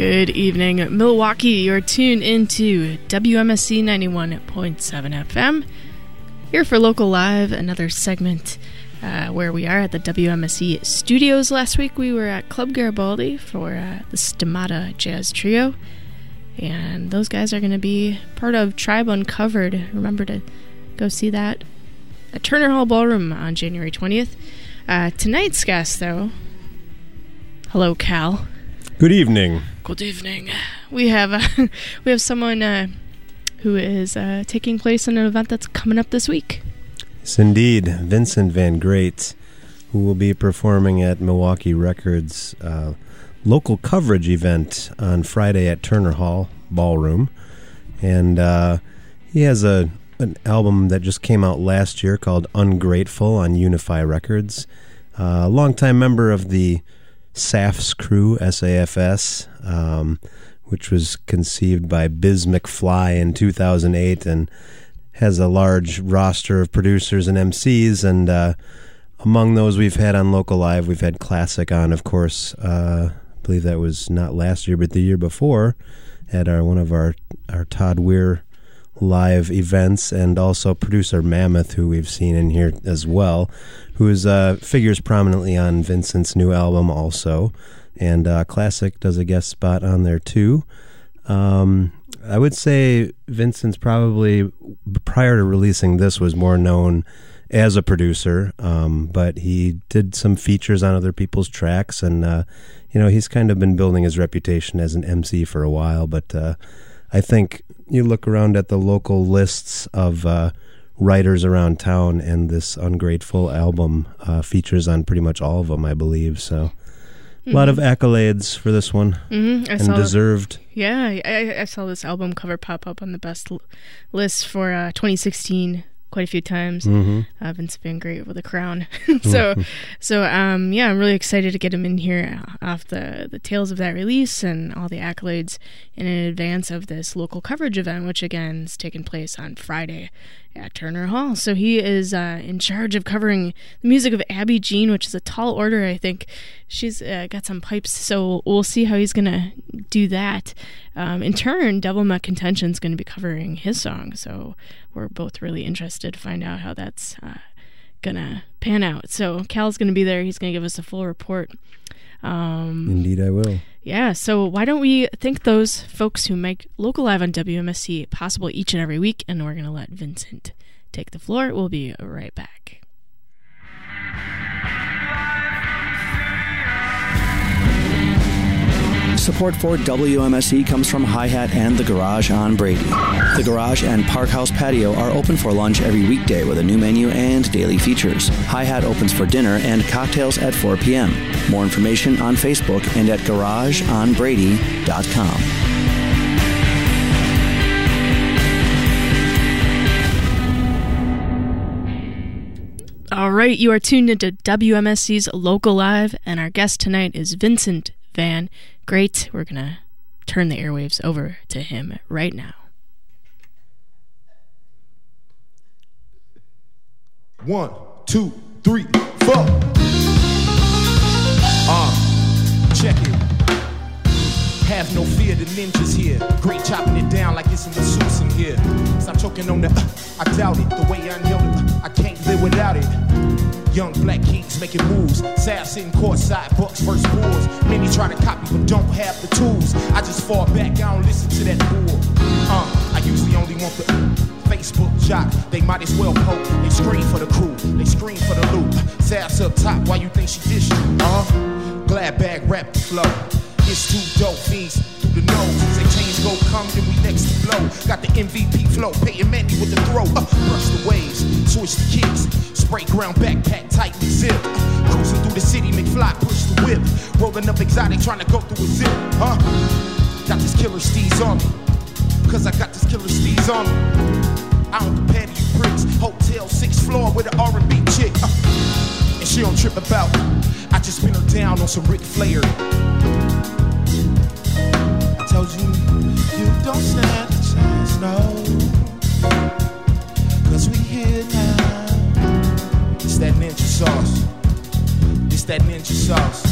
Good evening, Milwaukee. You're tuned into WMSE 91.7 FM. Here for Local Live, another segment uh, where we are at the WMSE studios. Last week we were at Club Garibaldi for uh, the Stomata Jazz Trio. And those guys are going to be part of Tribe Uncovered. Remember to go see that at Turner Hall Ballroom on January 20th. Uh, tonight's guest, though, hello, Cal. Good evening. Good evening. We have uh, we have someone uh, who is uh, taking place in an event that's coming up this week. Yes, indeed, Vincent Van Great, who will be performing at Milwaukee Records uh, local coverage event on Friday at Turner Hall Ballroom, and uh, he has a an album that just came out last year called Ungrateful on Unify Records. Uh, a longtime member of the SAFS crew, SAFS, um, which was conceived by Biz McFly in 2008 and has a large roster of producers and MCs. And uh, among those we've had on Local Live, we've had Classic on, of course. Uh, I believe that was not last year, but the year before at our one of our, our Todd Weir live events, and also producer Mammoth, who we've seen in here as well, who is uh, figures prominently on Vincent's new album also, and uh, Classic does a guest spot on there too. Um, I would say Vincent's probably prior to releasing this was more known as a producer, um, but he did some features on other people's tracks, and uh, you know he's kind of been building his reputation as an MC for a while. But uh, I think you look around at the local lists of uh, writers around town, and this Ungrateful album uh, features on pretty much all of them, I believe. So. A lot of Mm-hmm. accolades for this one, Mm-hmm. I and deserved. Yeah, I, I saw this album cover pop up on the best l- list for uh, 2016 quite a few times. hmm Uh, Vince Van Great with the crown. so, so um, yeah, I'm really excited to get him in here off the the tails of that release and all the accolades in advance of this local coverage event, which again is taking place on Friday at Turner Hall. So he is uh, in charge of covering the music of Abby Jeanne, which is a tall order. I think she's uh, got some pipes, so we'll see how he's gonna do that. Um, in turn, Devil Met Contention's going to be covering his song, so we're both really interested to find out how that's uh, gonna pan out. So Cal's gonna be there. He's gonna give us a full report. Um, Indeed, I will. Yeah. So why don't we thank those folks who make local live on WMSE possible each and every week, and we're gonna let Vincent take the floor. We'll be right back. Support for WMSE comes from Hi Hat and The Garage on Brady. The Garage and Park House Patio are open for lunch every weekday with a new menu and daily features. Hi Hat opens for dinner and cocktails at 4 p.m. More information on Facebook and at garageonbrady.com. All right, you are tuned into WMSE's Local Live, and our guest tonight is Vincent Van Great. We're gonna turn the airwaves over to him right now. One, two, three, four. Uh, check it. Have no fear, the ninjas here. Great chopping it down like it's in the suits in here. Stop choking on the, uh, I doubt it. The way I nailed it, uh, I can't live without it. Young black kings making moves. Sad sitting courtside, Bucks versus Bulls. Many try to copy but don't have the tools. I just fall back, I don't listen to that bull. Uh, I usually only want the Facebook jock. They might as well poke. They scream for the crew. They scream for the loot. Sass up top, why you think she dissed you? Uh, glad bag rap the flow. It's two dope fiends through the nose. Say change go come, then we next to blow. Got the MVP flow, paying Manny with the throw. Uh, brush the waves, switch the kicks. Sprayground backpack, tightly zip. Cruising through the city, McFly push the whip. Rolling up exotic, trying to go through a zip. Huh? Got this killer steez on me. Cause I got this killer steez on me. I don't compare to you pricks. Hotel sixth floor with an R&B chick. Uh, and she don't trip about. I just spin her down on some Ric Flair. Told you, you don't stand a chance, no. Cause we here now. It's that ninja sauce. It's that ninja sauce.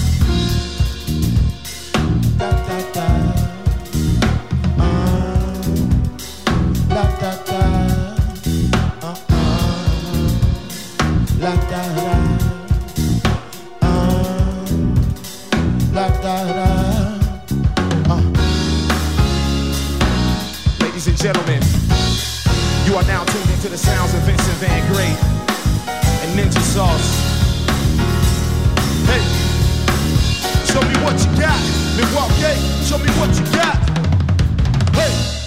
Into the sounds of Vincent Van Great and Ninja Sauce. Hey, show me what you got. Milwaukee, show me what you got. Hey,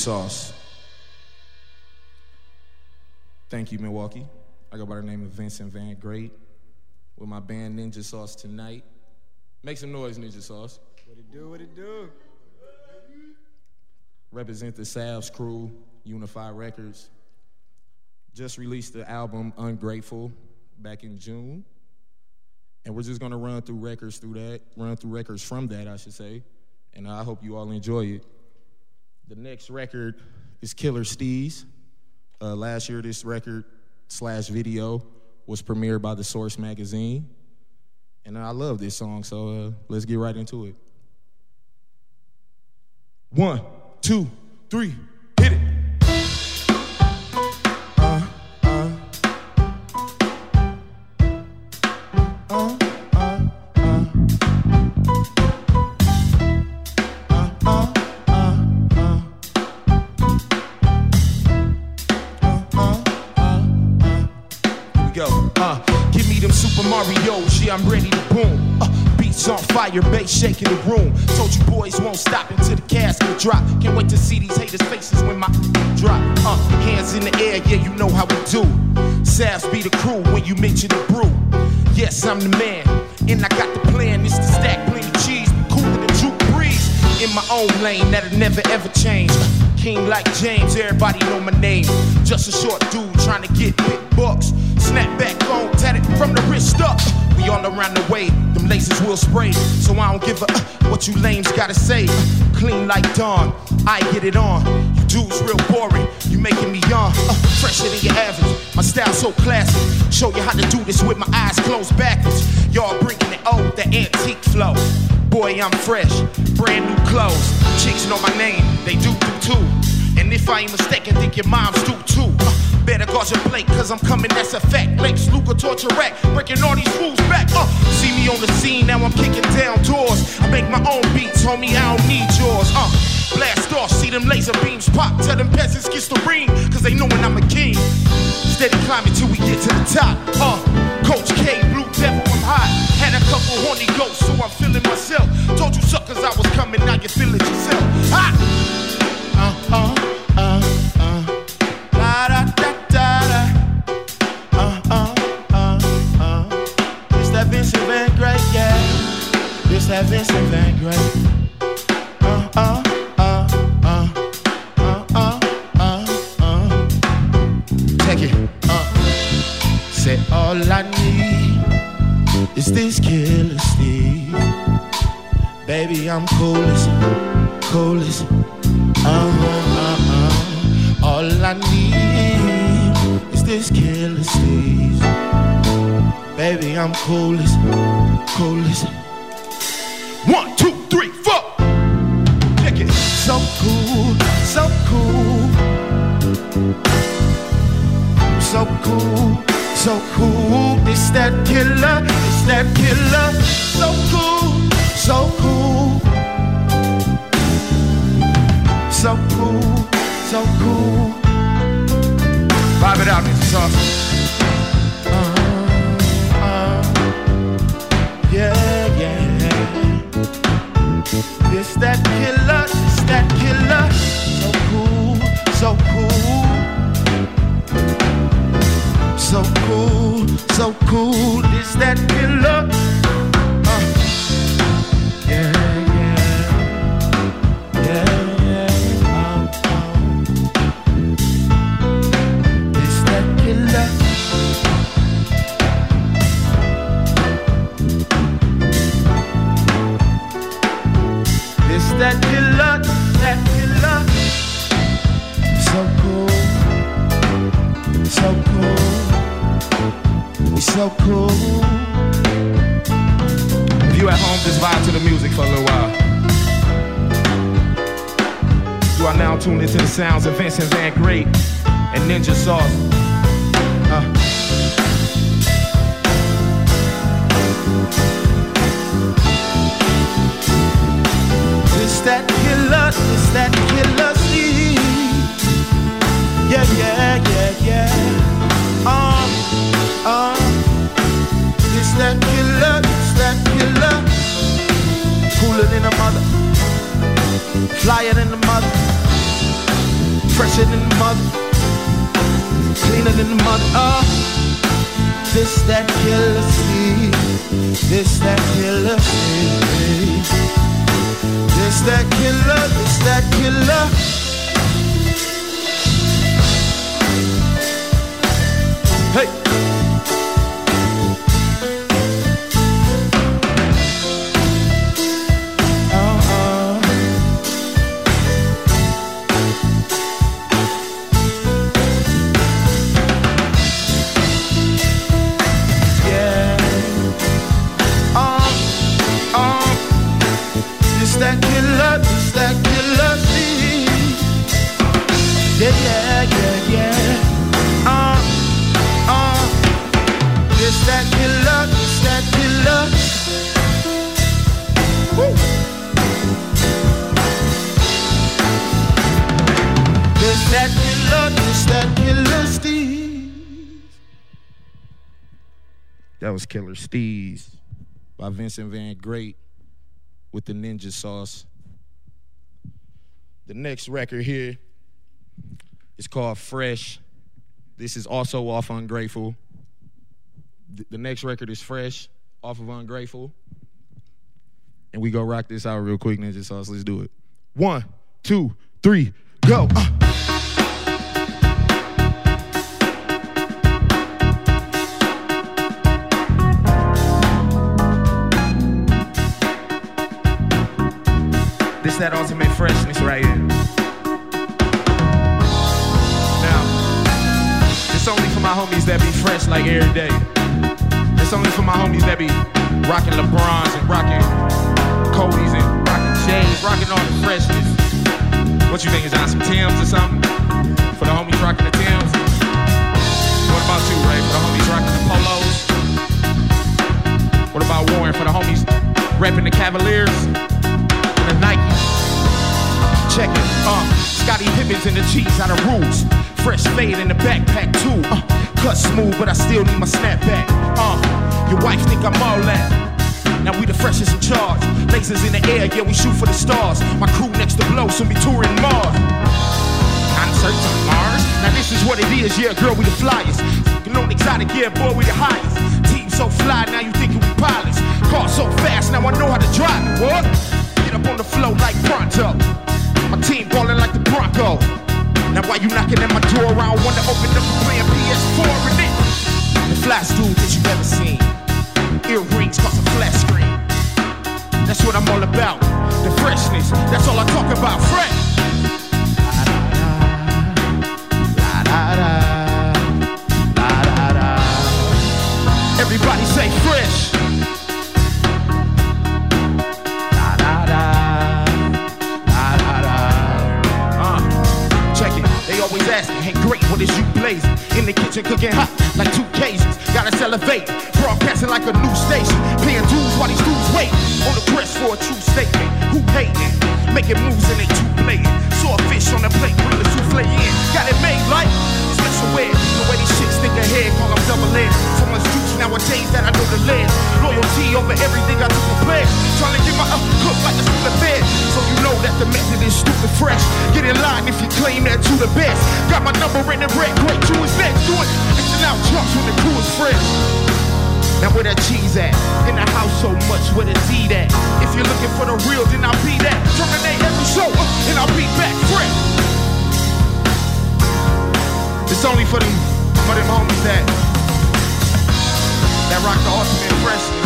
sauce. Thank you, Milwaukee. I go by the name of Vincent Van Great with my band Ninja Sauce tonight. Make some noise, Ninja Sauce. What it do? What it do? Represent the Salves crew, Unify Records. Just released the album Ungrateful back in June. And we're just gonna run through records through that, run through records from that, I should say. And I hope you all enjoy it. The next record is Killer Steez. Uh, last year, this record slash video was premiered by The Source magazine. And I love this song, so uh, let's get right into it. One, two, three, hit it. Uh, uh. Uh, Super Mario, yeah, I'm ready to boom. Uh, beats on fire, bass shaking the room. Told you boys won't stop until the casket drop. Can't wait to see these haters' faces when my drop. Uh, hands in the air, yeah, you know how we do. Savs be the crew when you mention the brew. Yes, I'm the man, and I got the plan. It's to stack plenty cheese, cooler than Duke Breeze. In my own lane, that'll never ever change. King like James, everybody know my name. Just a short dude trying to get big bucks. Snap back on, tatted from the wrist up. We all around the way, them lasers will spray. So I don't give a uh, what you lames gotta say. Clean like dawn, I get it on. You dudes real boring, you making me yawn. Uh, fresher than your average, my style so classic. Show you how to do this with my eyes closed backwards. Y'all bringing it old, the antique flow. Boy, I'm fresh, brand new clothes. Chicks know my name, they do do too. And if I ain't mistaken, think your mom's do too. Uh, better guard your plate, cause I'm coming, that's a fact. Lex Luger torture rack, breaking all these rules back. Uh, see me on the scene, now I'm kicking down doors. I make my own beats, homie, I don't need yours. Uh, blast off, see them laser beams pop. Tell them peasants get the ring, cause they know when I'm a king. Steady climbing till we get to the top. Uh, Coach K, Blue Devil, I'm hot. Had a couple horny ghosts, so I'm feeling myself. Told you suckers I was coming, now you feel it yourself. Ha! Great. Uh, uh, uh, uh. Uh, uh, uh, uh. Uh. All I need is this. Baby, I'm coolest, coolest. Uh-huh, uh-uh. All I need is this. Baby, I'm coolest, coolest. One, two, three, four. Check it. So cool, so cool. So cool, so cool. It's that killer, it's that killer. So cool, so cool. So cool, so cool. Vibe it out, Ninja Sauce. So cool. is that killer. Now into the sounds of Vincent Van Great and Ninja Sauce. Uh. Fresher than mother, cleaner than the mother. Uh, this that killer Steve, this that killer Steve. This that killer, this that killer. Killer Steez by Vincent Van Great with the ninja sauce. The next record here is called Fresh. This is also off Ungrateful. The next record is Fresh off of Ungrateful. And we go rock this out real quick, Ninja Sauce. Let's do it. One, two, three, go. Uh. That ultimate freshness right here. Now, it's only for my homies that be fresh like every day. It's only for my homies that be rocking LeBrons and rocking Kobe's and rocking J's, rocking all the freshness. What you think is on some Tim's or something? For the homies rocking the Tim's? What about you, Ray? For the homies rocking the polos? What about Warren? For the homies repping the Cavaliers? Check it, uh, Scotty Pippins in the cheese out of rules. Fresh fade in the backpack too. Uh, cut smooth, but I still need my snapback. Uh, your wife think I'm all that. Now we the freshest in charge. Lasers in the air, yeah, we shoot for the stars. My crew next to blow, soon be touring Mars. Concerts on Mars. Now this is what it is, yeah, girl, we the flyers. You know exotic, yeah, boy, we the highest. Team so fly, now you thinking we pilots. Car so fast, now I know how to drive it. What? Get up on the flow like pronto. My team ballin' like the Bronco. Now why you knocking at my door? I don't wanna open up and play a PS4 in it. The flash dude that you've ever seen. Earrings cost a flat screen. That's what I'm all about. The freshness. That's all I talk about. Fresh. Everybody say fresh. Hey, great, what is you blazing? In the kitchen cooking hot like two Cajuns. Gotta elevate, broadcasting like a new station. Paying dues while these dudes wait. On the press for a true statement. Who hating? Making moves and they too blatant. Saw a fish on the plate, bring the souffle in. Got it made like so weird. The way these chicks stick ahead, call them double edged. So much juice nowadays that I know the lid. Loyalty over everything I do for prepare. Trying to get my up cook like a stupid bed. So you know that the method is stupid fresh. Get in line if you claim that you the best. Got my number in the red, great to his next. Do it. Mixing out trucks when the crew is fresh. Now where that cheese at? In the house so much, where the D at? If you're looking for the real, then I'll be that. Terminate every show, uh, and I'll be back fresh. It's only for them, for them homies that that rock the ultimate freshness,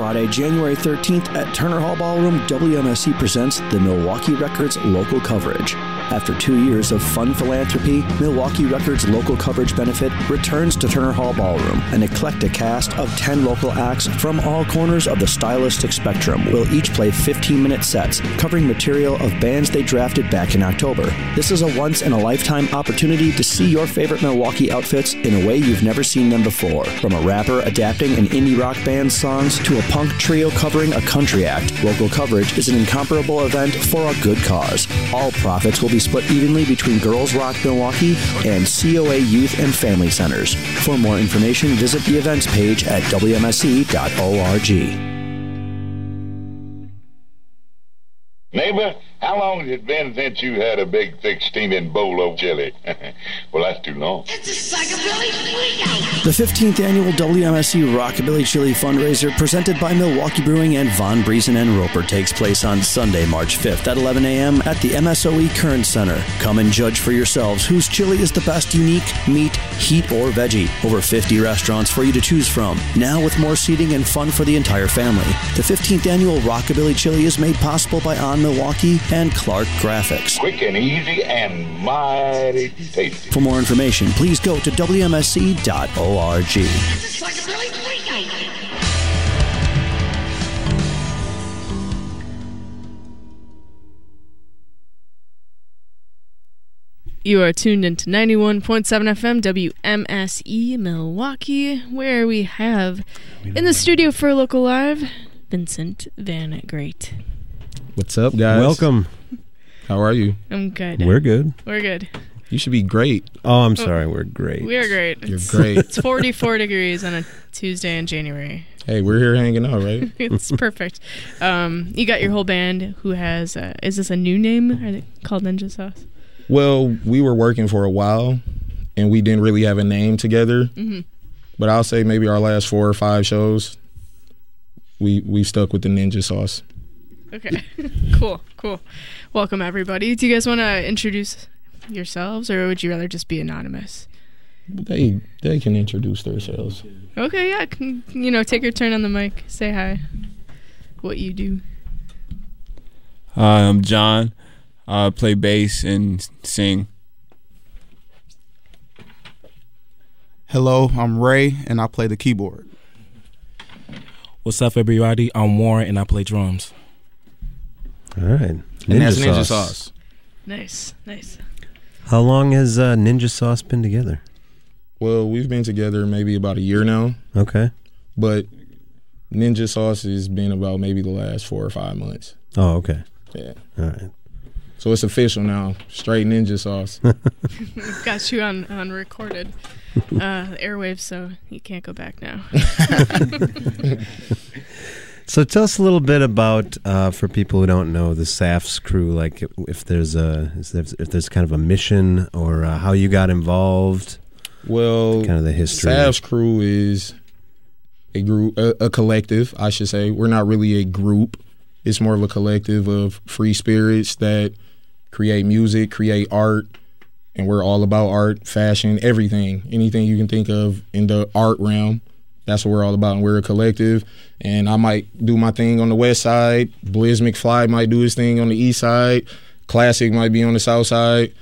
Friday, January 13th at Turner Hall Ballroom, WMSE presents the Milwaukee Records local coverage. After two years of fun philanthropy, Milwaukee Records local coverage benefit returns to Turner Hall Ballroom. An eclectic cast of 10 local acts from all corners of the stylistic spectrum will each play 15 minute sets covering material of bands they drafted back in October. This is a once in a lifetime opportunity to see your favorite Milwaukee outfits in a way you've never seen them before. From a rapper adapting an indie rock band's songs to a punk trio covering a country act, local coverage is an incomparable event for a good cause. All profits will be split evenly between Girls Rock Milwaukee and COA Youth and Family Centers. For more information, visit the events page at WMSE.org. Neighbor, how long has it been since you had a big, thick, steaming bowl of chili? well, that's too long. The 15th annual WMSE Rockabilly Chili fundraiser presented by Milwaukee Brewing and Von Briesen and Roper takes place on Sunday, March 5th at 11 a.m. at the MSOE Kern Center. Come and judge for yourselves whose chili is the best unique, meat, heat, or veggie. Over 50 restaurants for you to choose from. Now with more seating and fun for the entire family. The 15th annual Rockabilly Chili is made possible by On Milwaukee and Clark Graphics. Quick and easy and mighty tasty. For more information, please go to WMSE.org. You are tuned into 91.7 FM WMSE Milwaukee, where we have in the studio for Local Live Vincent Van Great. What's up, guys? Welcome. How are you? I'm good. We're good. We're good. You should be great. Oh, I'm sorry. We're great. We are great. You're It's- great. It's 44 degrees on a Tuesday in January. hey, we're here hanging out, right? It's perfect. Um, you got your whole band. Who has? Uh, is this a new name? Are they called Ninja Sauce? well, we were working for a while, and we didn't really have a name together. Mm-hmm. But I'll say maybe our last four or five shows, we we stuck with the ninja sauce. Okay. cool. Cool. Welcome everybody. Do you guys want to introduce yourselves, or would you rather just be anonymous? They they can introduce themselves. Okay, yeah, can, you know, take your turn on the mic. Say hi. What you do. Hi, I'm John. I play bass and sing. Hello, I'm Ray, and I play the keyboard. What's up, everybody? I'm Warren, and I play drums. All right. And that's Ninja Sauce. Nice, nice. How long has uh, Ninja Sauce been together? Well, we've been together maybe about a year now, Okay. but Ninja Sauce has been about maybe the last four or five months. Oh, okay. Yeah. All right. So it's official now. Straight Ninja Sauce. We've got you on on recorded uh, airwaves, so you can't go back now. So tell us a little bit about, uh, for people who don't know, the SAFs crew. Like, if there's a, if there's kind of a mission or uh, how you got involved. Well, Kind of the history. Sav's crew is a group, a, a collective, I should say. We're not really a group. It's more of a collective of free spirits that create music, create art, and we're all about art, fashion, everything, anything you can think of in the art realm. That's what we're all about. And we're a collective. And I might do my thing on the west side. Blizz McFly might do his thing on the east side. Classic might be on the south side.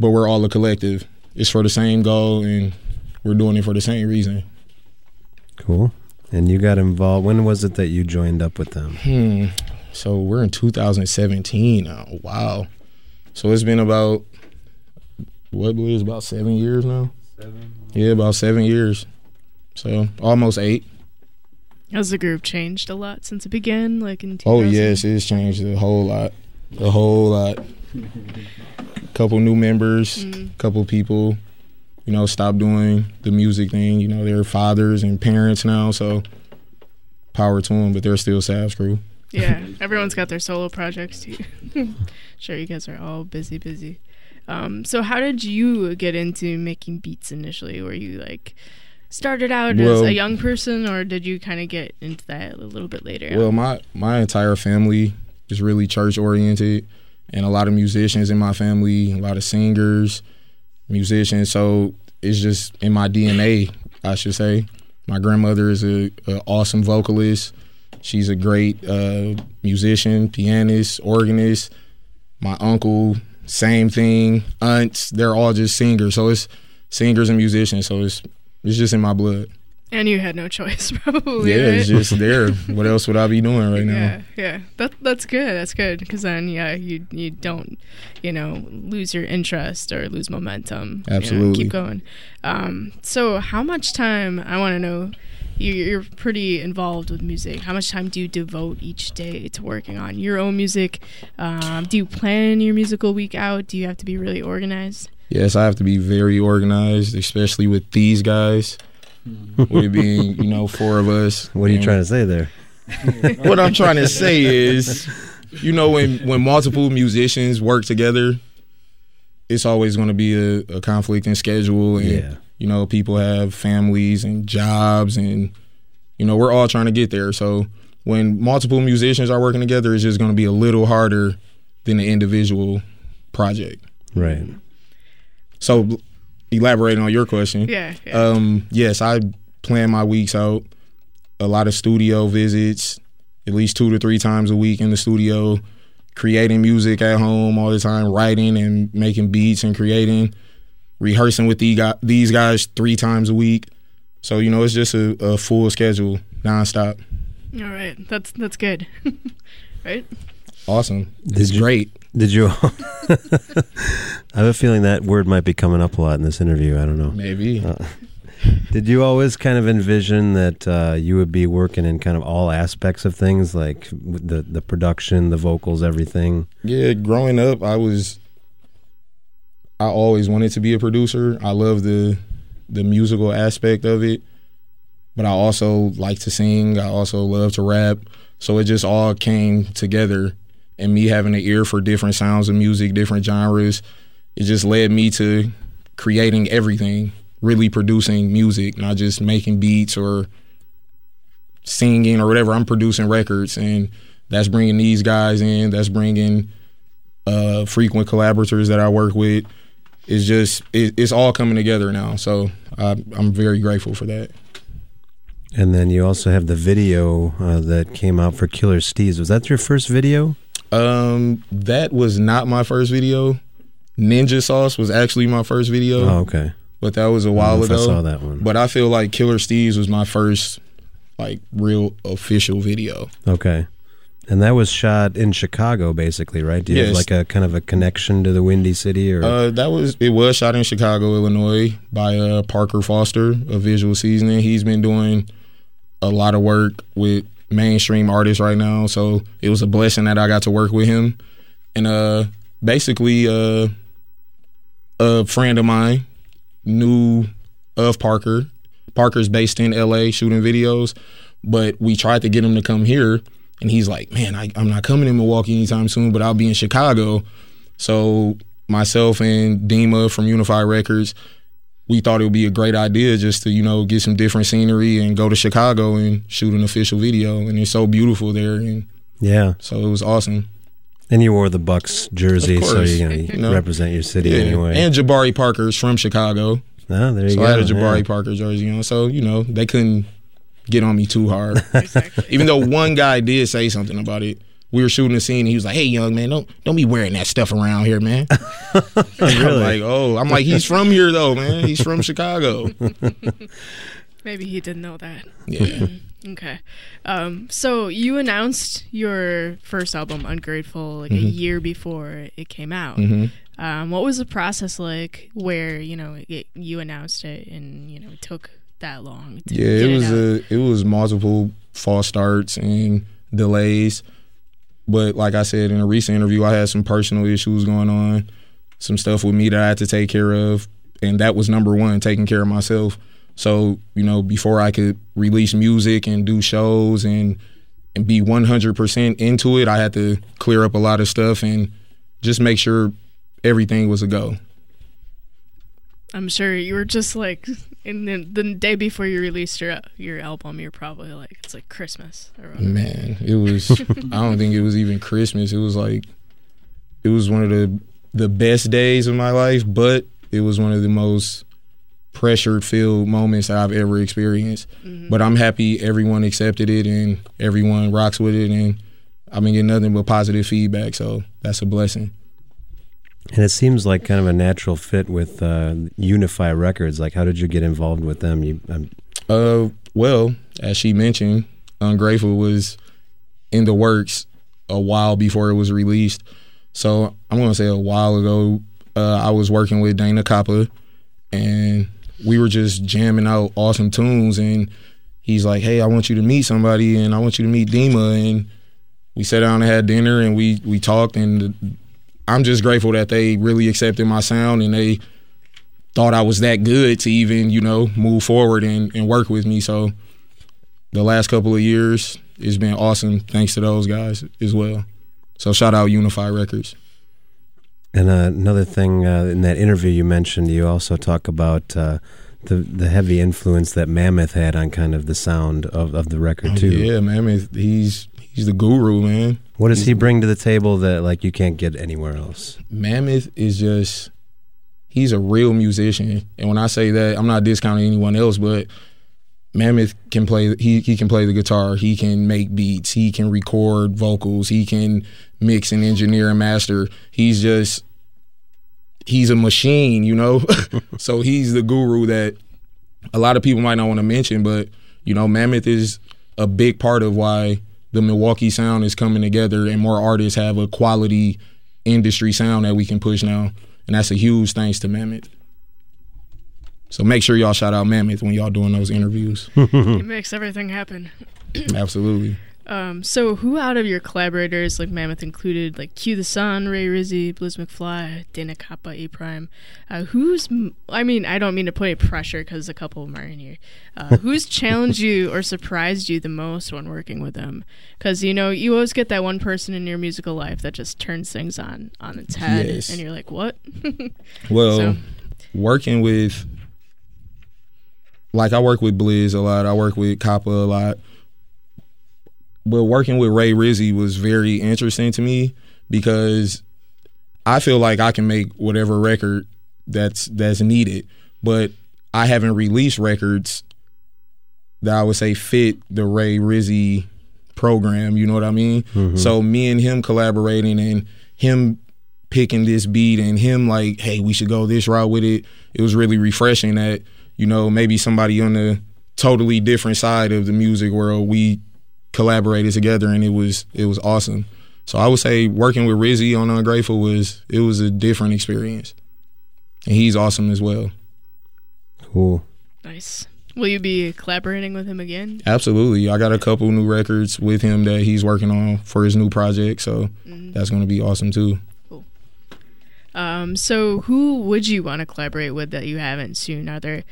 But we're all a collective. It's for the same goal, and we're doing it for the same reason. Cool. And you got involved. When was it that you joined up with them? Hmm. So we're in 2017 now. Wow. So it's been about what Blizz about seven years now. Seven. Yeah, about seven years. So almost eight. Has the group changed a lot since it began? Like in 2000? Oh yes, it's changed a whole lot, a whole lot. A Couple new members, Mm. couple people, you know, stopped doing the music thing. You know, they're fathers and parents now, so power to them. But they're still Sav's crew. Yeah, everyone's got their solo projects too. sure, you guys are all busy, busy. Um, so, how did you get into making beats initially? Were you like started out as a young person, or did you kind of get into that a little bit later? Well, my my entire family is really church oriented, and a lot of musicians in my family, a lot of singers, musicians. So it's just in my DNA, I should say. My grandmother is a, a awesome vocalist. She's a great uh, musician, pianist, organist. My uncle, same thing. Aunts, they're all just singers. So it's singers and musicians. So it's it's just in my blood. and you had no choice, probably. Yeah, right? it's just there. What else would I be doing right now? Yeah, yeah. That that's good. That's good because then yeah, you you don't you know lose your interest or lose momentum. you know, Absolutely. keep going. Um, so how much time? I want to know. You, you're pretty involved with music. How much time do you devote each day to working on your own music? Um, do you plan your musical week out? Do you have to be really organized? Yes, I have to be very organized, especially with these guys. Mm-hmm. with it being, you know, four of us. What are you trying to say there? What I'm trying to say is, you know, when when multiple musicians work together, it's always going to be a, a conflict in schedule, and Yeah. you know, people have families and jobs, and you know, we're all trying to get there. So when multiple musicians are working together, it's just going to be a little harder than the individual project. Right. So, elaborating on your question, Yeah. yeah. um, yes, I plan my weeks out. A lot of studio visits, at least two to three times a week in the studio, creating music at home all the time, writing and making beats and creating, rehearsing with these guys three times a week. So you know, it's just a, a full schedule, nonstop. All right. That's that's good. right. Awesome. Did it's you- great. Did you? I have a feeling that word might be coming up a lot in this interview. I don't know. Maybe. Uh, Did you always kind of envision that uh, you would be working in kind of all aspects of things, like the the production, the vocals, everything? Yeah, growing up, I was. I always wanted to be a producer. I love the the musical aspect of it, but I also like to sing. I also love to rap. So it just all came together, and me having an ear for different sounds of music, different genres, it just led me to creating everything, really producing music, not just making beats or singing or whatever. I'm producing records, and that's bringing these guys in. That's bringing uh, frequent collaborators that I work with, it's just it, it's all coming together now. So I, I'm very grateful for that. And then you also have the video uh, that came out for Killer Steez. Was that your first video? Um, that was not my first video. Ninja Sauce was actually my first video. Oh, okay. But that was a while if ago. I saw that one. But I feel like Killer Steez was my first like real official video. Okay. And that was shot in Chicago, basically, right? Do you have like a kind of a connection to the Windy City, or Uh, that was it was shot in Chicago, Illinois, by uh, Parker Foster of Visual Seasoning. He's been doing a lot of work with mainstream artist right now, so it was a blessing that I got to work with him. And uh, basically, uh, a friend of mine knew of Parker. Parker's based in LA shooting videos, but we tried to get him to come here, and he's like, "Man, I, I'm not coming to Milwaukee anytime soon, but I'll be in Chicago." So myself and Dima from Unify Records, we thought it would be a great idea just to you know get some different scenery and go to Chicago and shoot an official video, and it's so beautiful there, and yeah? so it was awesome. And you wore the Bucks jersey, so you, know, you You know. represent your city Yeah. anyway. And Jabari Parker's from Chicago. oh, there you so go. I had a Jabari yeah. Parker jersey on. So, you know, they couldn't get on me too hard. Even though one guy did say something about it. We were shooting a scene and he was like, Hey young man, don't don't be wearing that stuff around here, man. really? I'm like, oh, I'm like, he's from here though, man. He's from Chicago. Maybe he didn't know that. Yeah. Okay. Um, so you announced your first album, Ungrateful, like a Mhm. year before it came out. Mhm. Um, what was the process like where, you know, it, you announced it and, you know, it took that long to Yeah, get it was out? a it was multiple false starts and delays. But like I said in a recent interview, I had some personal issues going on, some stuff with me that I had to take care of, and that was number one, taking care of myself. So you know, before I could release music and do shows and and be one hundred percent into it, I had to clear up a lot of stuff and just make sure everything was a go. I'm sure you were just like, in then the day before you released your your album, you're probably like, it's like Christmas or. Man, it was. I don't think it was even Christmas. It was like, it was one of the the best days of my life, but it was one of the most pressure filled moments that I've ever experienced. Mm-hmm. But I'm happy everyone accepted it and everyone rocks with it, and I've been getting nothing but positive feedback. So that's a blessing. And it seems like kind of a natural fit with uh, Unify Records. Like, how did you get involved with them? You, um, Uh, well, as she mentioned, Ungrateful was in the works a while before it was released. So I'm gonna say a while ago, uh, I was working with Dana Kappa, and we were just jamming out awesome tunes. And he's like, "Hey, I want you to meet somebody, and I want you to meet Dima." And we sat down and had dinner, and we we talked. And I'm just grateful that they really accepted my sound and they thought I was that good to even, you know, move forward and, and work with me. So the last couple of years it's been awesome thanks to those guys as well. So shout out Unify Records. and uh, another thing uh, in that interview you mentioned, you also talk about uh, the the heavy influence that Mammoth had on kind of the sound of, of the record too. Oh, Yeah, man. He's- He's the guru, man. What does he bring to the table that like you can't get anywhere else? Mammoth is just he's a real musician. And when I say that, I'm not discounting anyone else, but Mammoth can play he he can play the guitar, he can make beats, he can record vocals, he can mix and engineer and master. He's just he's a machine, you know? so he's the guru that a lot of people might not want to mention, but you know, Mammoth is a big part of why the Milwaukee sound is coming together and more artists have a quality industry sound that we can push now. And that's a huge thanks to Mammoth. So make sure y'all shout out Mammoth when y'all doing those interviews. it makes everything happen. Absolutely. Um, so who out of your collaborators, like Mammoth included, like Q the Sun, Ray Rizzy, Blizz McFly, Dana Kappa, A Prime, uh, who's, I mean, I don't mean to put any pressure because a couple of them are in here. Uh, who's challenged you or surprised you the most when working with them? Because, you know, you always get that one person in your musical life that just turns things on, on its head. Yes. And you're like, what? Well, So- working with like I work with Blizz a lot. I work with Kappa a lot. But working with Ray Rizzy was very interesting to me because I feel like I can make whatever record that's that's needed. But I haven't released records that I would say fit the Ray Rizzy program. You know what I mean? Mm-hmm. So me and him collaborating and him picking this beat and him like, hey, we should go this route with it. It was really refreshing that you know maybe somebody on the totally different side of the music world we collaborated together and it was it was awesome. So I would say working with Rizzy on Ungrateful was it was a different experience, and he's awesome as well. Cool. Nice. Will you be collaborating with him again? Absolutely, I got a couple new records with him that he's working on for his new project, so that's going to be awesome too. Um, so who would you want to collaborate with that you haven't soon? Are there,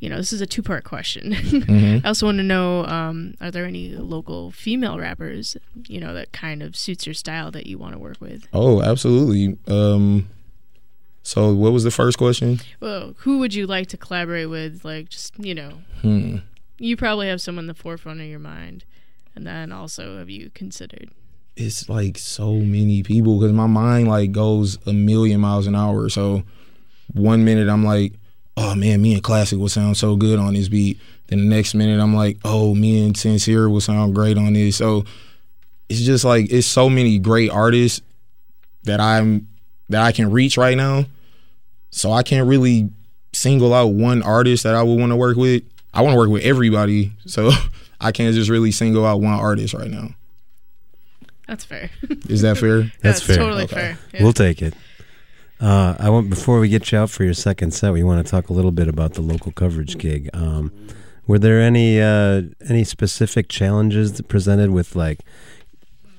you know, this is a two part question. I also want to know, um, are there any local female rappers, you know, that kind of suits your style that you want to work with? Oh, absolutely. Um, so what was the first question? Well, who would you like to collaborate with? Like, just you know, Hmm. you probably have someone in the forefront of your mind, and then also have you considered? it's like so many people because my mind like goes a million miles an hour. So one minute I'm like, oh man, me and Classic will sound so good on this beat. Then the next minute I'm like, oh, me and Sincere will sound great on this. So it's just like it's so many great artists that I'm that I can reach right now. So I can't really single out one artist that I would want to work with. I want to work with everybody. So I can't just really single out one artist right now. That's fair. Is that fair? That's That's fair. totally Okay. fair. Yeah. We'll take it. Uh, I want before we get you out for your second set, we want to talk a little bit about the local coverage gig. Um, were there any uh, any specific challenges presented with like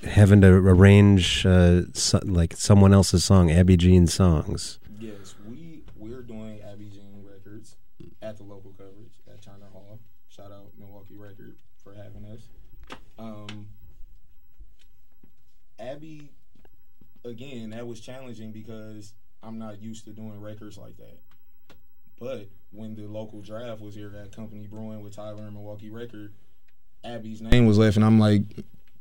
having to arrange uh, so, like someone else's song, Abby Jeanne's songs? Yes, we we're doing Abby Jeanne Records at the local coverage at Turner Hall. Shout out Milwaukee Record for having us. Um, Abby, again, that was challenging because I'm not used to doing records like that. But when the local draft was here at Company Brewing with Tyler and Milwaukee Record, Abby's name was left, and I'm like,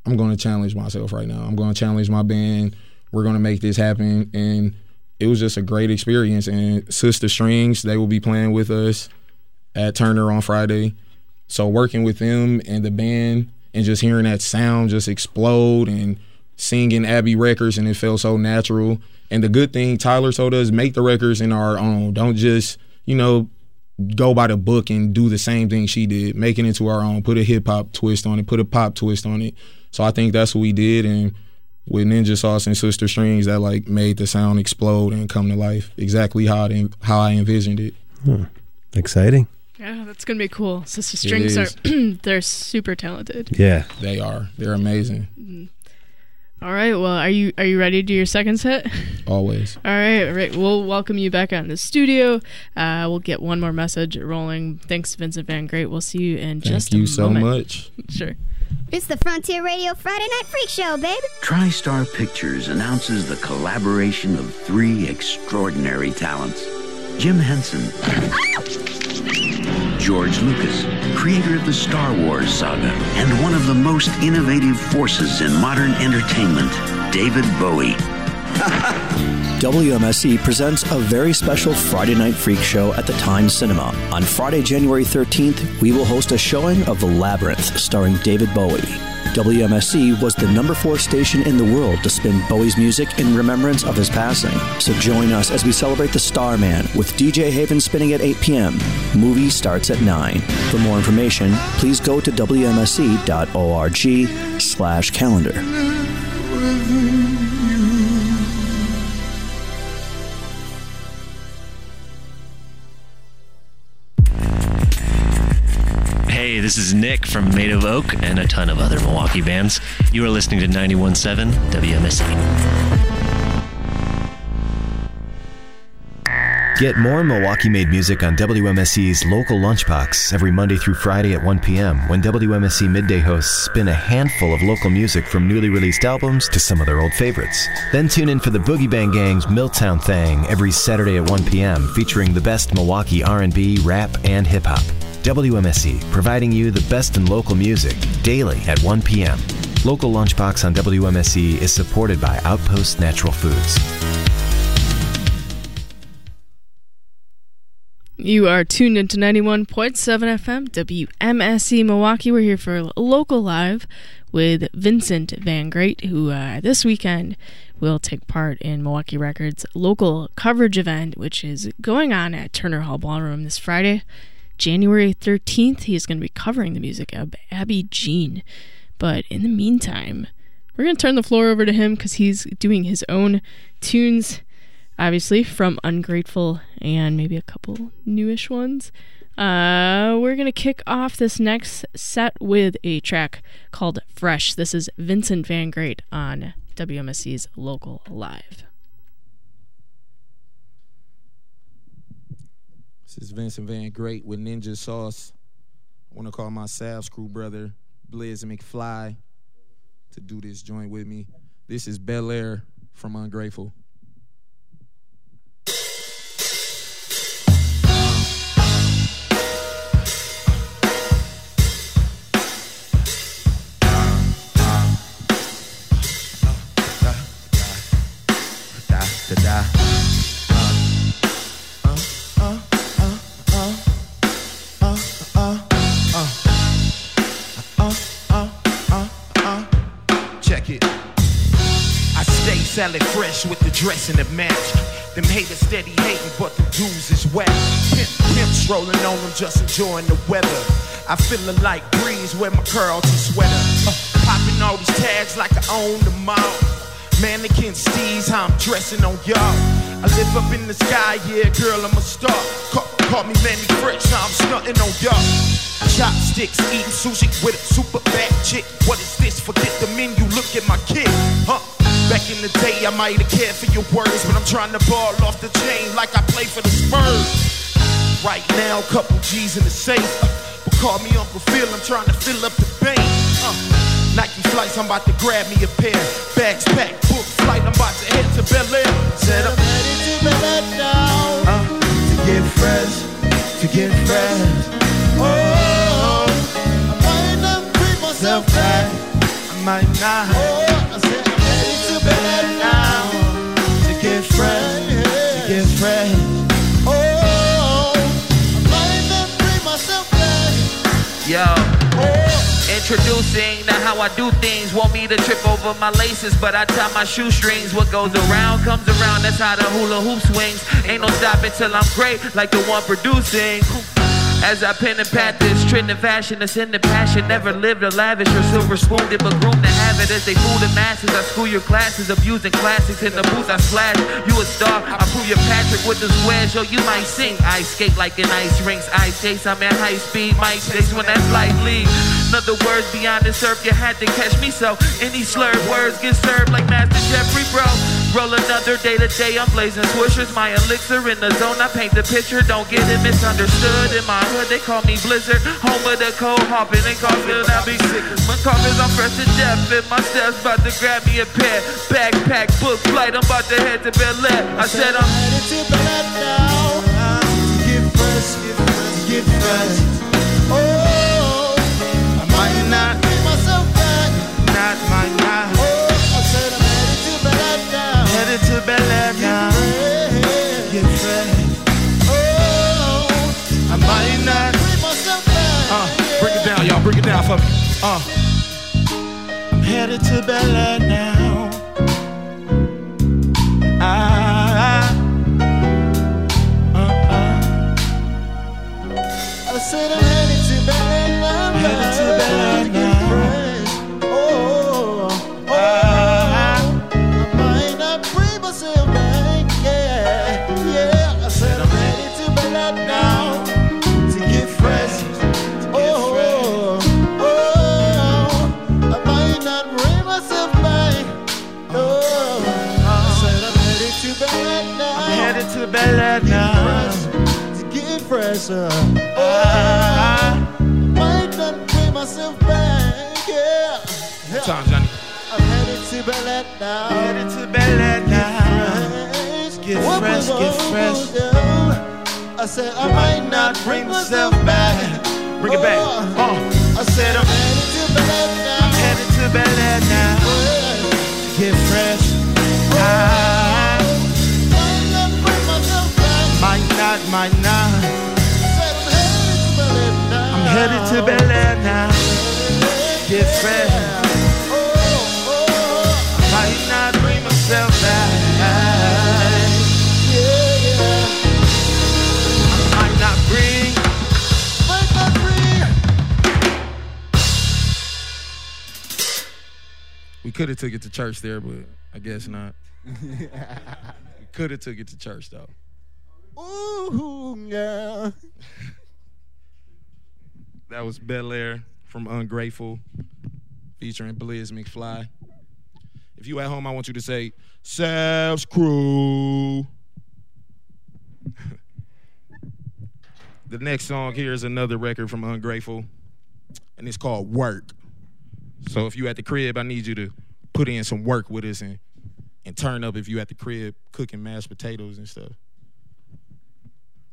I'm going to challenge myself right now. I'm going to challenge my band. We're going to make this happen, and it was just a great experience. And Sister Strings, they will be playing with us at Turner on Friday. So working with them and the band and just hearing that sound just explode and singing Abby records and it felt so natural. And the good thing Tyler told us make the records in our own. Don't just, you know, go by the book and do the same thing she did. Make it into our own. Put a hip hop twist on it, put a pop twist on it. So I think that's what we did and with Ninja Sauce and Sister Strings that like made the sound explode and come to life exactly how it, how I envisioned it. Hmm. Exciting. Yeah, that's gonna be cool. Sister Strings are they're super talented. Yeah. They are. They're amazing. Mm-hmm. All right, well, are you are you ready to do your second set? Always. All right, all right. We'll welcome you back out in the studio. Uh, we'll get one more message rolling. Thanks, Vincent Van Great. We'll see you in Thank just Thank you a so moment. much. Sure. It's the Frontier Radio Friday Night Freak Show, baby. TriStar Pictures announces the collaboration of three extraordinary talents Jim Henson, George Lucas, creator of the Star Wars saga, and one of the most innovative forces in modern entertainment, David Bowie. WMSE presents a very special Friday Night Freak Show at the Times Cinema. On Friday, January 13th, we will host a showing of The Labyrinth starring David Bowie. WMSE was the number four station in the world to spin Bowie's music in remembrance of his passing. So join us as we celebrate the Starman with DJ Haven spinning at 8 p.m. Movie starts at 9. For more information, please go to WMSE.org slash calendar. This is Nick from Made of Oak and a ton of other Milwaukee bands. You are listening to 91.7 WMSE. Get more Milwaukee made music on WMSE's local lunchbox every Monday through Friday at 1 p.m. when WMSE midday hosts spin a handful of local music from newly released albums to some of their old favorites. Then tune in for the Boogie Bang Gang's Milltown Thing every Saturday at 1 p.m. featuring the best Milwaukee R&B, rap, and hip hop. WMSE, providing you the best in local music daily at 1 p.m. Local Lunchbox on WMSE is supported by Outpost Natural Foods. You are tuned into 91.7 FM, WMSE Milwaukee. We're here for Local Live with Vincent Van Great, who uh, this weekend will take part in Milwaukee Records' local coverage event, which is going on at Turner Hall Ballroom this Friday, January 13th. He is going to be covering the music of Abby Jeanne. But in the meantime, we're going to turn the floor over to him because he's doing his own tunes obviously from Ungrateful and maybe a couple newish ones. Uh, we're gonna kick off this next set with a track called "Fresh." This is Vincent Van Great on WMSE's Local Live. This is Vincent Van Great with Ninja Sauce. I want to call my Savs crew brother Blizz McFly to do this joint with me. This is Bel Air from Ungrateful. Stay salad fresh with the dressing that match. Them haters steady hating, but the dudes is wet. Pimp, pimps rolling on them, just enjoying the weather. I feelin' like breeze with my Carlton sweater. Uh, popping all these tags like I own them all. Mannequin steez, how I'm dressing on y'all. I live up in the sky, yeah, girl, I'm a star. Call, call me Mannie Fresh, how I'm stunting on y'all. Chopsticks, eating sushi with a super bad chick. What is this? Forget the menu, look at my kid, huh? Back in the day, I might have cared for your words, but I'm trying to ball off the chain like I play for the Spurs. Right now, couple G's in the safe. But call me Uncle Phil, I'm trying to fill up the bank. Uh, Nike flights, I'm about to grab me a pair. Bags packed, book flight, I'm about to head to Bel Air. Said I'm ready to Bel now. Uh, to get fresh, to get fresh. Oh, I might not bring myself back. I might not. Oh, I said Introducing to how I do things. Want me to trip over my laces, but I tie my shoestrings. What goes around comes around. That's how the hula hoop swings. Ain't no stopping till I'm great, like the one producing. As I pen and pat this trend in fashion that's in the passion. Never lived a lavish or silver spooned but groomed to have it as they fool the masses. I school your classes, abusing classics in the booth. I splash you a star. I prove your Patrick with the squares. Yo, you might sing. I skate like an ice rinks. Ice chase, I'm at high speed. Mike chase when that flight leaves. In other words, beyond the surf, you had to catch me. So any slurred words get served like Master Jeffrey, bro. Roll another day to day, I'm blazing swishers. My elixir in the zone, I paint the picture. Don't get it misunderstood. In my hood, they call me Blizzard. Home of the cold hopping and coughing. I be sick. My coffins, I'm fresh to death. And my steps about to grab me a pair. Backpack, book flight, I'm about to head to Bel Air. I said I'm headed to Bel Air now. Get fresh, get fresh, get fresh. Not, might not. Oh, I said I'm headed to Bel Air now. Headed to Bel Air now. Get fresh. Oh, I might not. Uh, break it down, y'all. Break it down for me. Uh, I'm headed to Bel Air now. Ah, uh, uh. I said Oh, I might not bring myself back. Yeah. yeah. Time, Johnny. I'm headed to Bel now. Headed to Bel now. Get fresh, get fresh. Get fresh. I said I might not bring myself back. Bring it back. Uh. I said I'm headed to Bel now. I'm headed to Bel now. Get fresh. I might not, might not headed to Bel Air now. Different. I might not bring myself back. We could have took it to church there, but I guess not. we could have took it to church though. Ooh, yeah. That was Bel Air from Ungrateful featuring Blizz McFly. If you at home, I want you to say, Sav's Crew. the next song here is another record from Ungrateful, and it's called Work. So if you at the crib, I need you to put in some work with us and, and turn up if you at the crib cooking mashed potatoes and stuff.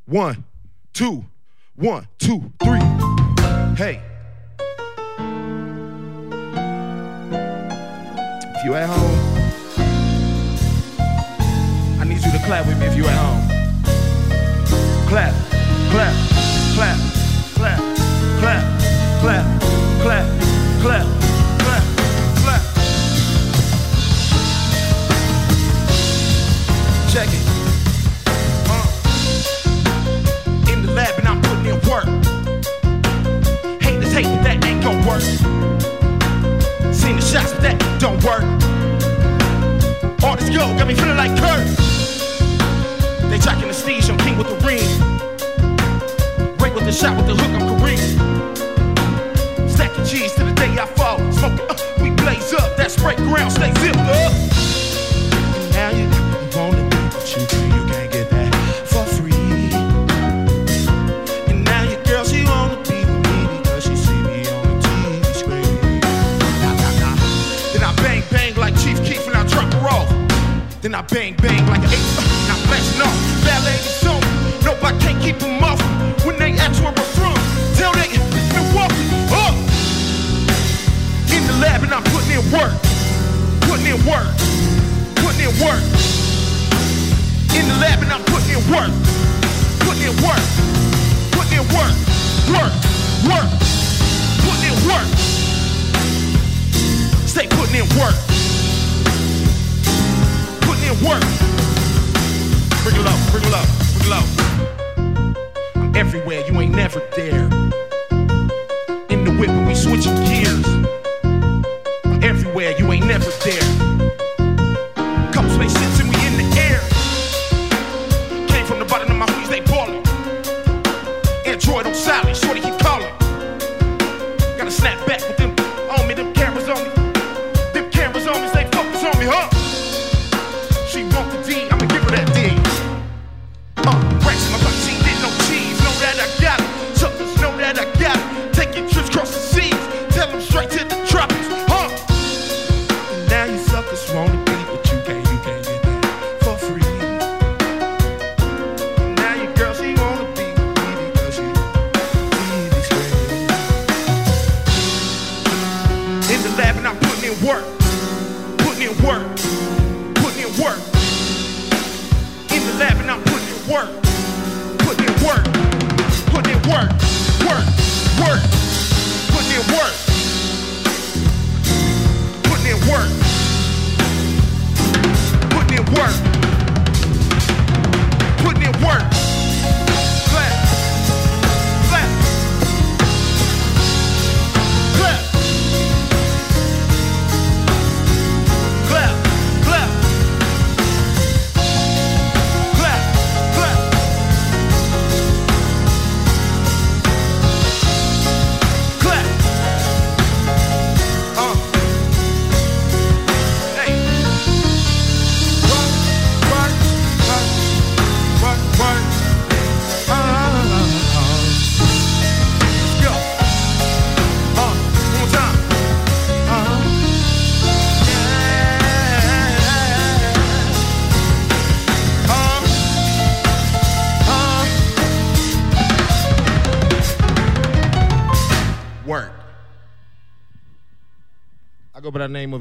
One, two, one, two, three. Hey. If you at home, I need you to clap with me if you at home. Clap, clap, clap, clap, clap, clap.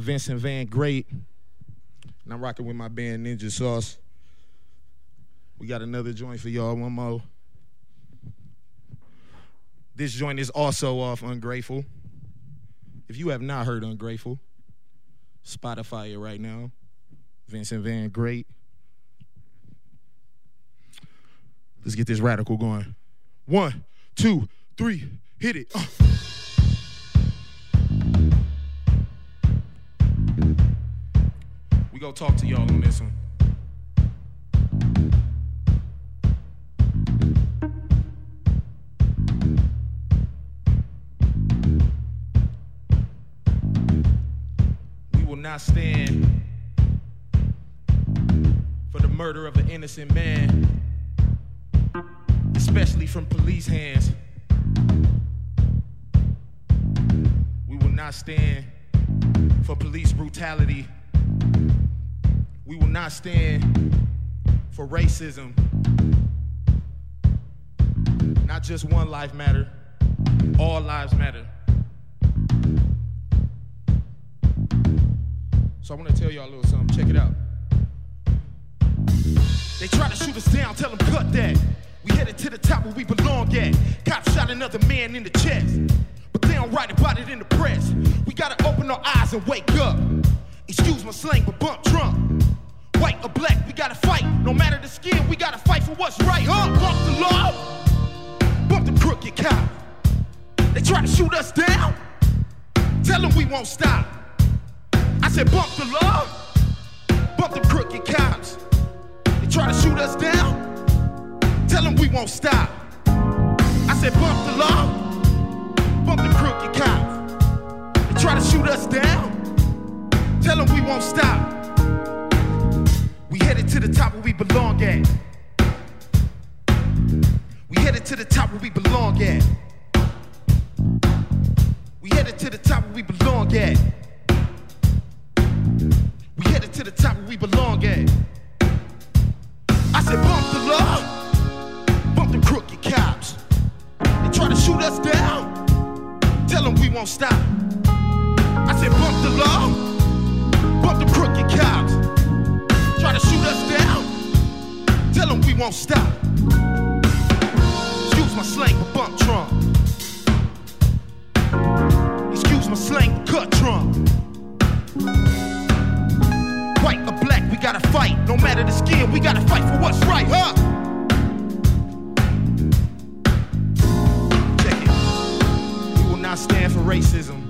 Vincent Van Great. And I'm rocking with my band Ninja Sauce. We got another joint for y'all, one more. This joint is also off Ungrateful. If you have not heard Ungrateful, Spotify it right now. Vincent Van Great. Let's get this radical going. One, two, three, hit it. Uh. Gonna talk to y'all on this one. We will not stand for the murder of an innocent man, especially from police hands. We will not stand for police brutality. We will not stand for racism. Not just one life matter, all lives matter. So I want to tell y'all a little something. Check it out. They try to shoot us down, tell them cut that. We headed to the top where we belong at. Cops shot another man in the chest. But they don't write about it in the press. We gotta open our eyes and wake up. Excuse my slang, but bump Trump. White or black, we gotta fight. No matter the skin, we gotta fight for what's right. Huh? Bump the law, bump the crooked cop. They try to shoot us down. Tell them we won't stop. I said bump the law, bump the crooked cops. They try to shoot us down. Tell them we won't stop. I said bump the law, bump the crooked cops. They try to shoot us down. Tell them we won't stop. We headed to the top where we belong at. We headed to the top where we belong at. We headed to the top where we belong at. We headed to the top where we belong at. I said bump the law, bump the crooked cops. They try to shoot us down. Tell them we won't stop. I said bump the law, bump the crooked cops. Tell them we won't stop. Excuse my slang, but bump Trump. Excuse my slang, but cut Trump. White or black, we gotta fight. No matter the skin, we gotta fight for what's right, huh? Check it. We will not stand for racism.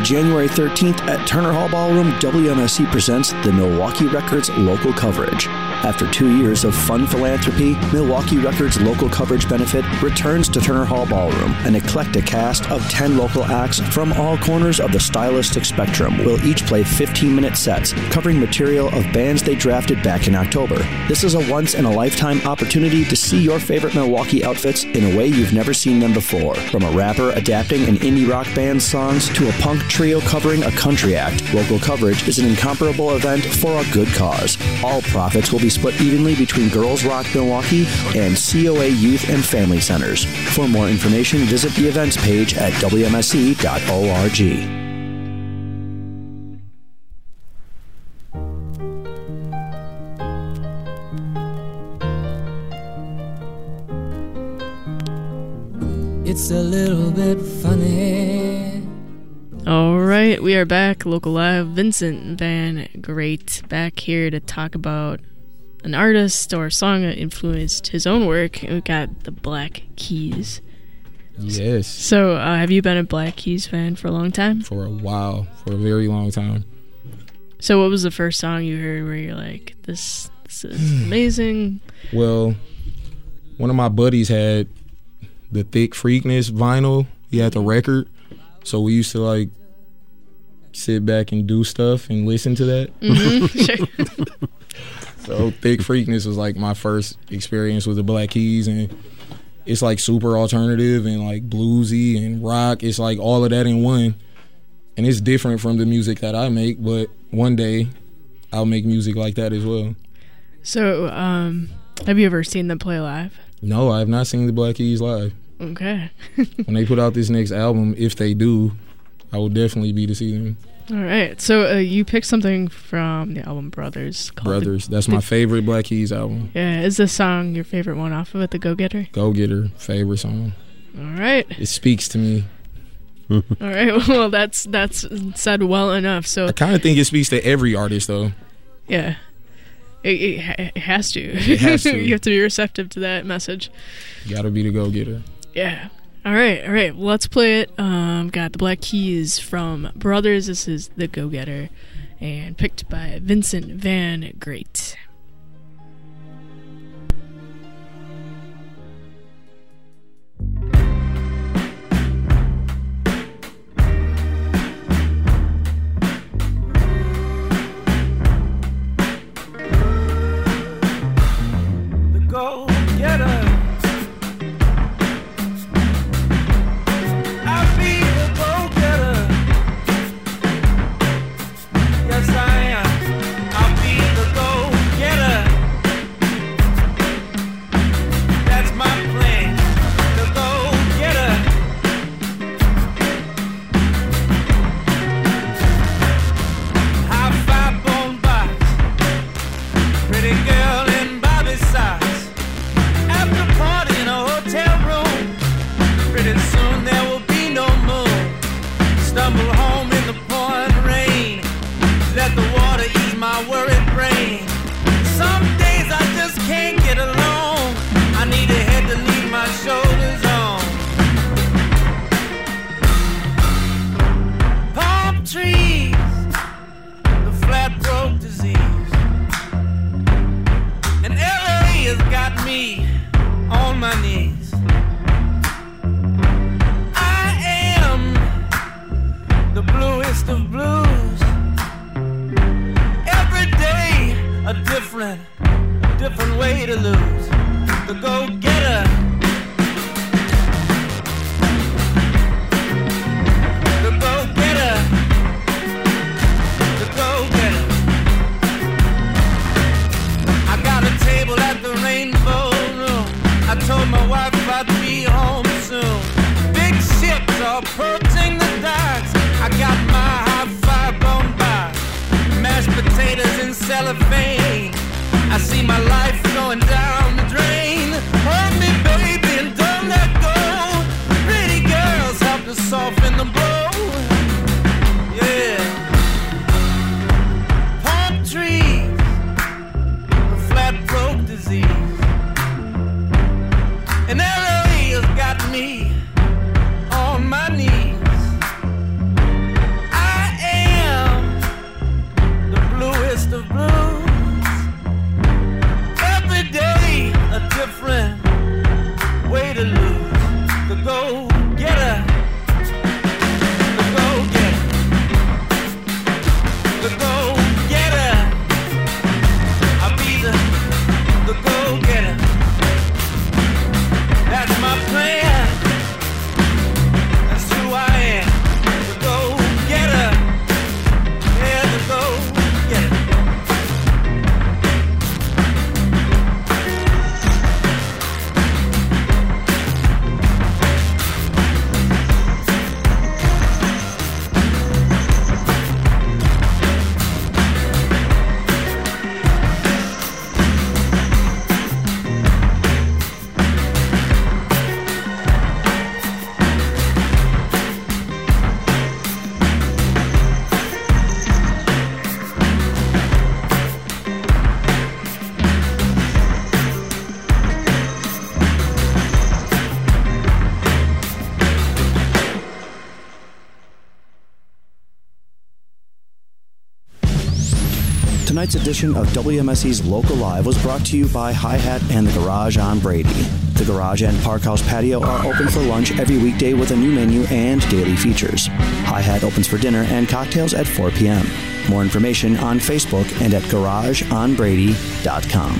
January 13th at Turner Hall Ballroom, WMSE presents the Milwaukee Records local coverage. After two years of fun philanthropy, Milwaukee Records local coverage benefit returns to Turner Hall Ballroom. An eclectic cast of 10 local acts from all corners of the stylistic spectrum will each play 15 minute sets covering material of bands they drafted back in October. This is a once in a lifetime opportunity to see your favorite Milwaukee outfits in a way you've never seen them before. From a rapper adapting an indie rock band's songs to a punk trio covering a country act, local coverage is an incomparable event for a good cause. All profits will be split evenly between Girls Rock Milwaukee and COA Youth and Family Centers. For more information, visit the events page at wmse.org. It's a little bit funny. All right, we are back. Local Live. Vincent Van Great back here to talk about an artist or a song that influenced his own work. We got the Black Keys. Yes. So, uh, have you been a Black Keys fan for a long time? For a while, for a very long time. So, what was the first song you heard where you're like, "This, this is amazing"? Well, one of my buddies had the Thickfreakness vinyl. He had the record, so we used to like sit back and do stuff and listen to that. Mhm, so Thickfreakness was like my first experience with the Black Keys, and it's like super alternative and like bluesy and rock. It's like all of that in one, and it's different from the music that I make. But one day, I'll make music like that as well. So, um, have you ever seen them play live? No, I have not seen the Black Keys live. Okay. when they put out this next album, if they do, I will definitely be to see them. All right. So, uh, you picked something from the album Brothers. Called the- Brothers. That's the- my favorite Black Keys album. Yeah, is this song your favorite one off of it, The Go Getter? Go Getter, favorite song. All right. It speaks to me. All right. Well, that's that's said well enough. So, I kind of think it speaks to every artist though. yeah. It, it, it has to. It has to. you have to be receptive to that message. You gotta be the go getter. Yeah. All right, all right. Let's play it. Um, got the Black Keys from Brothers. This is the Go Getter, and picked by Vincent Van Great. Tonight's edition of WMSE's Local Live was brought to you by Hi Hat and the Garage on Brady. The Garage and Park House patio are open for lunch every weekday with a new menu and daily features. Hi Hat opens for dinner and cocktails at 4 p.m. More information on Facebook and at garageonbrady.com.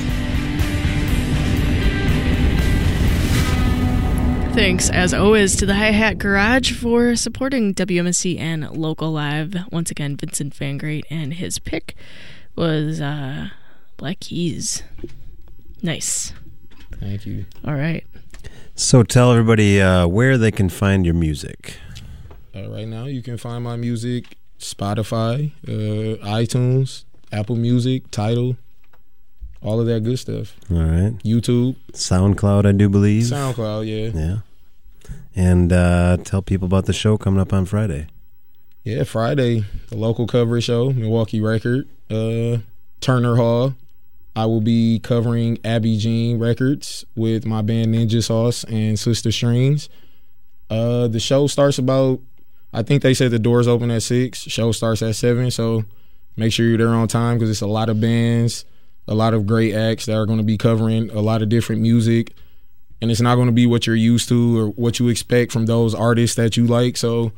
Thanks, as always, to the Hi Hat Garage for supporting WMSE and Local Live. Once again, Vincent Van Great, and his pick was uh, Black Keys. Nice. Thank you. All right. So tell everybody uh, where they can find your music. Uh, right now, you can find my music Spotify, uh, iTunes, Apple Music, Tidal, all of that good stuff. All right. YouTube, SoundCloud, I do believe. SoundCloud, yeah. Yeah. And uh, tell people about the show coming up on Friday. Yeah, Friday, the local coverage show, Milwaukee Record, uh, Turner Hall, I will be covering Abby Jeanne Records with my band Ninja Sauce and Sister Strings. Uh, the show starts about, I think they said the doors open at six. Show starts at seven, so make sure you're there on time because it's a lot of bands, a lot of great acts that are going to be covering a lot of different music, and it's not going to be what you're used to or what you expect from those artists that you like. So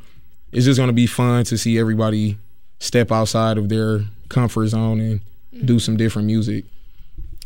it's just going to be fun to see everybody step outside of their comfort zone and do some different music.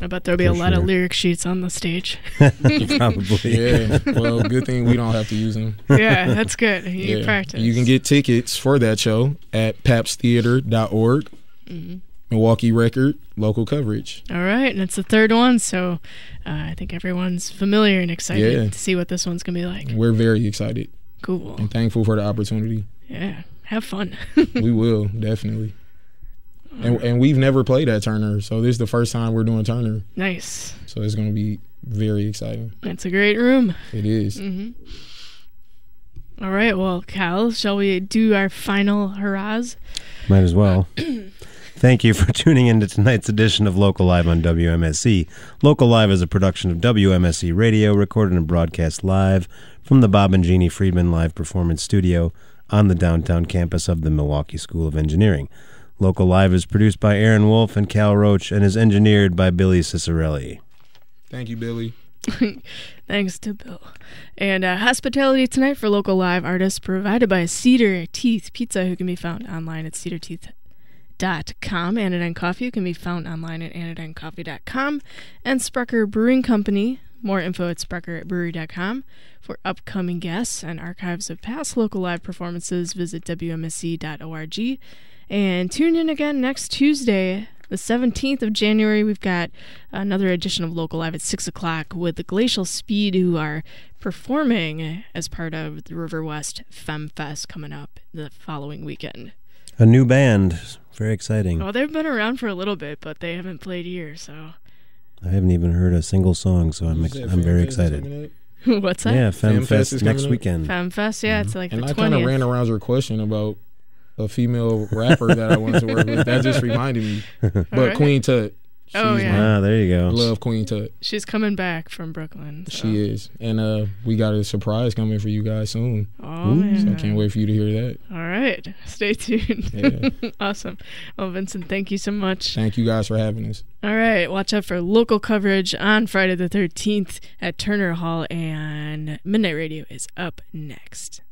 I bet there'll be For a lot of lyric sheets on the stage. Probably. Yeah. Well, good thing we don't have to use them. Yeah, that's good. You practice. You can get tickets for that show at pabsttheater.org. Mhm. Milwaukee Record, local coverage. All right, and it's the third one, so uh, I think everyone's familiar and excited Yeah. to see what this one's gonna be like. We're very excited. Cool. And thankful for the opportunity. Yeah, have fun. we will, definitely. And, and we've never played at Turner, so this is the first time we're doing Turner. nice. So it's going to be very exciting. It's a great room. It is. hmm All right, well, Cal, shall we do our final hurrahs? Might as well. Thank you for tuning in to tonight's edition of Local Live on WMSE. Local Live is a production of WMSE Radio, recorded and broadcast live from the Bob and Jeannie Friedman Live Performance Studio on the downtown campus of the Milwaukee School of Engineering. Local Live is produced by Aaron Wolf and Cal Roach and is engineered by Billy Cicerelli. Thank you, Billy. Thanks to Bill. And uh, hospitality tonight for local live artists provided by Cedar Teeth Pizza, who can be found online at cedarteeth.com. Anodyne Coffee can be found online at anodynecoffee.com. And Sprecher Brewing Company, more info at sprecherbrewery.com. For upcoming guests and archives of past local live performances, visit WMSE.org. And tune in again next Tuesday, the 17th of January. We've got another edition of Local Live at 6 o'clock with the Glacial Speed, who are performing as part of the River West Fem Fest coming up the following weekend. A new band. Very exciting. Oh, they've been around for a little bit, but they haven't played here, so. I haven't even heard a single song, so I'm, ex- I'm very excited. What's that? Yeah, Fem Fem Fest Fest is next coming up? weekend. Fem Fest, yeah, it's like mm-hmm. And the I kind of ran around your question about a female rapper that I wanted to work with. That just reminded me. But Alright. Queen Tut. Oh, yeah. my- Ah, there you go. Love Queen Tut. She's coming back from Brooklyn. so. She is. And uh, we got a surprise coming for you guys soon. Oh, man. So I can't wait for you to hear that. All right. Stay tuned. Yeah. awesome. Well, Vincent, thank you so much. Thank you guys for having us. All right. Watch out for local coverage on Friday the 13th at Turner Hall, and Midnight Radio is up next.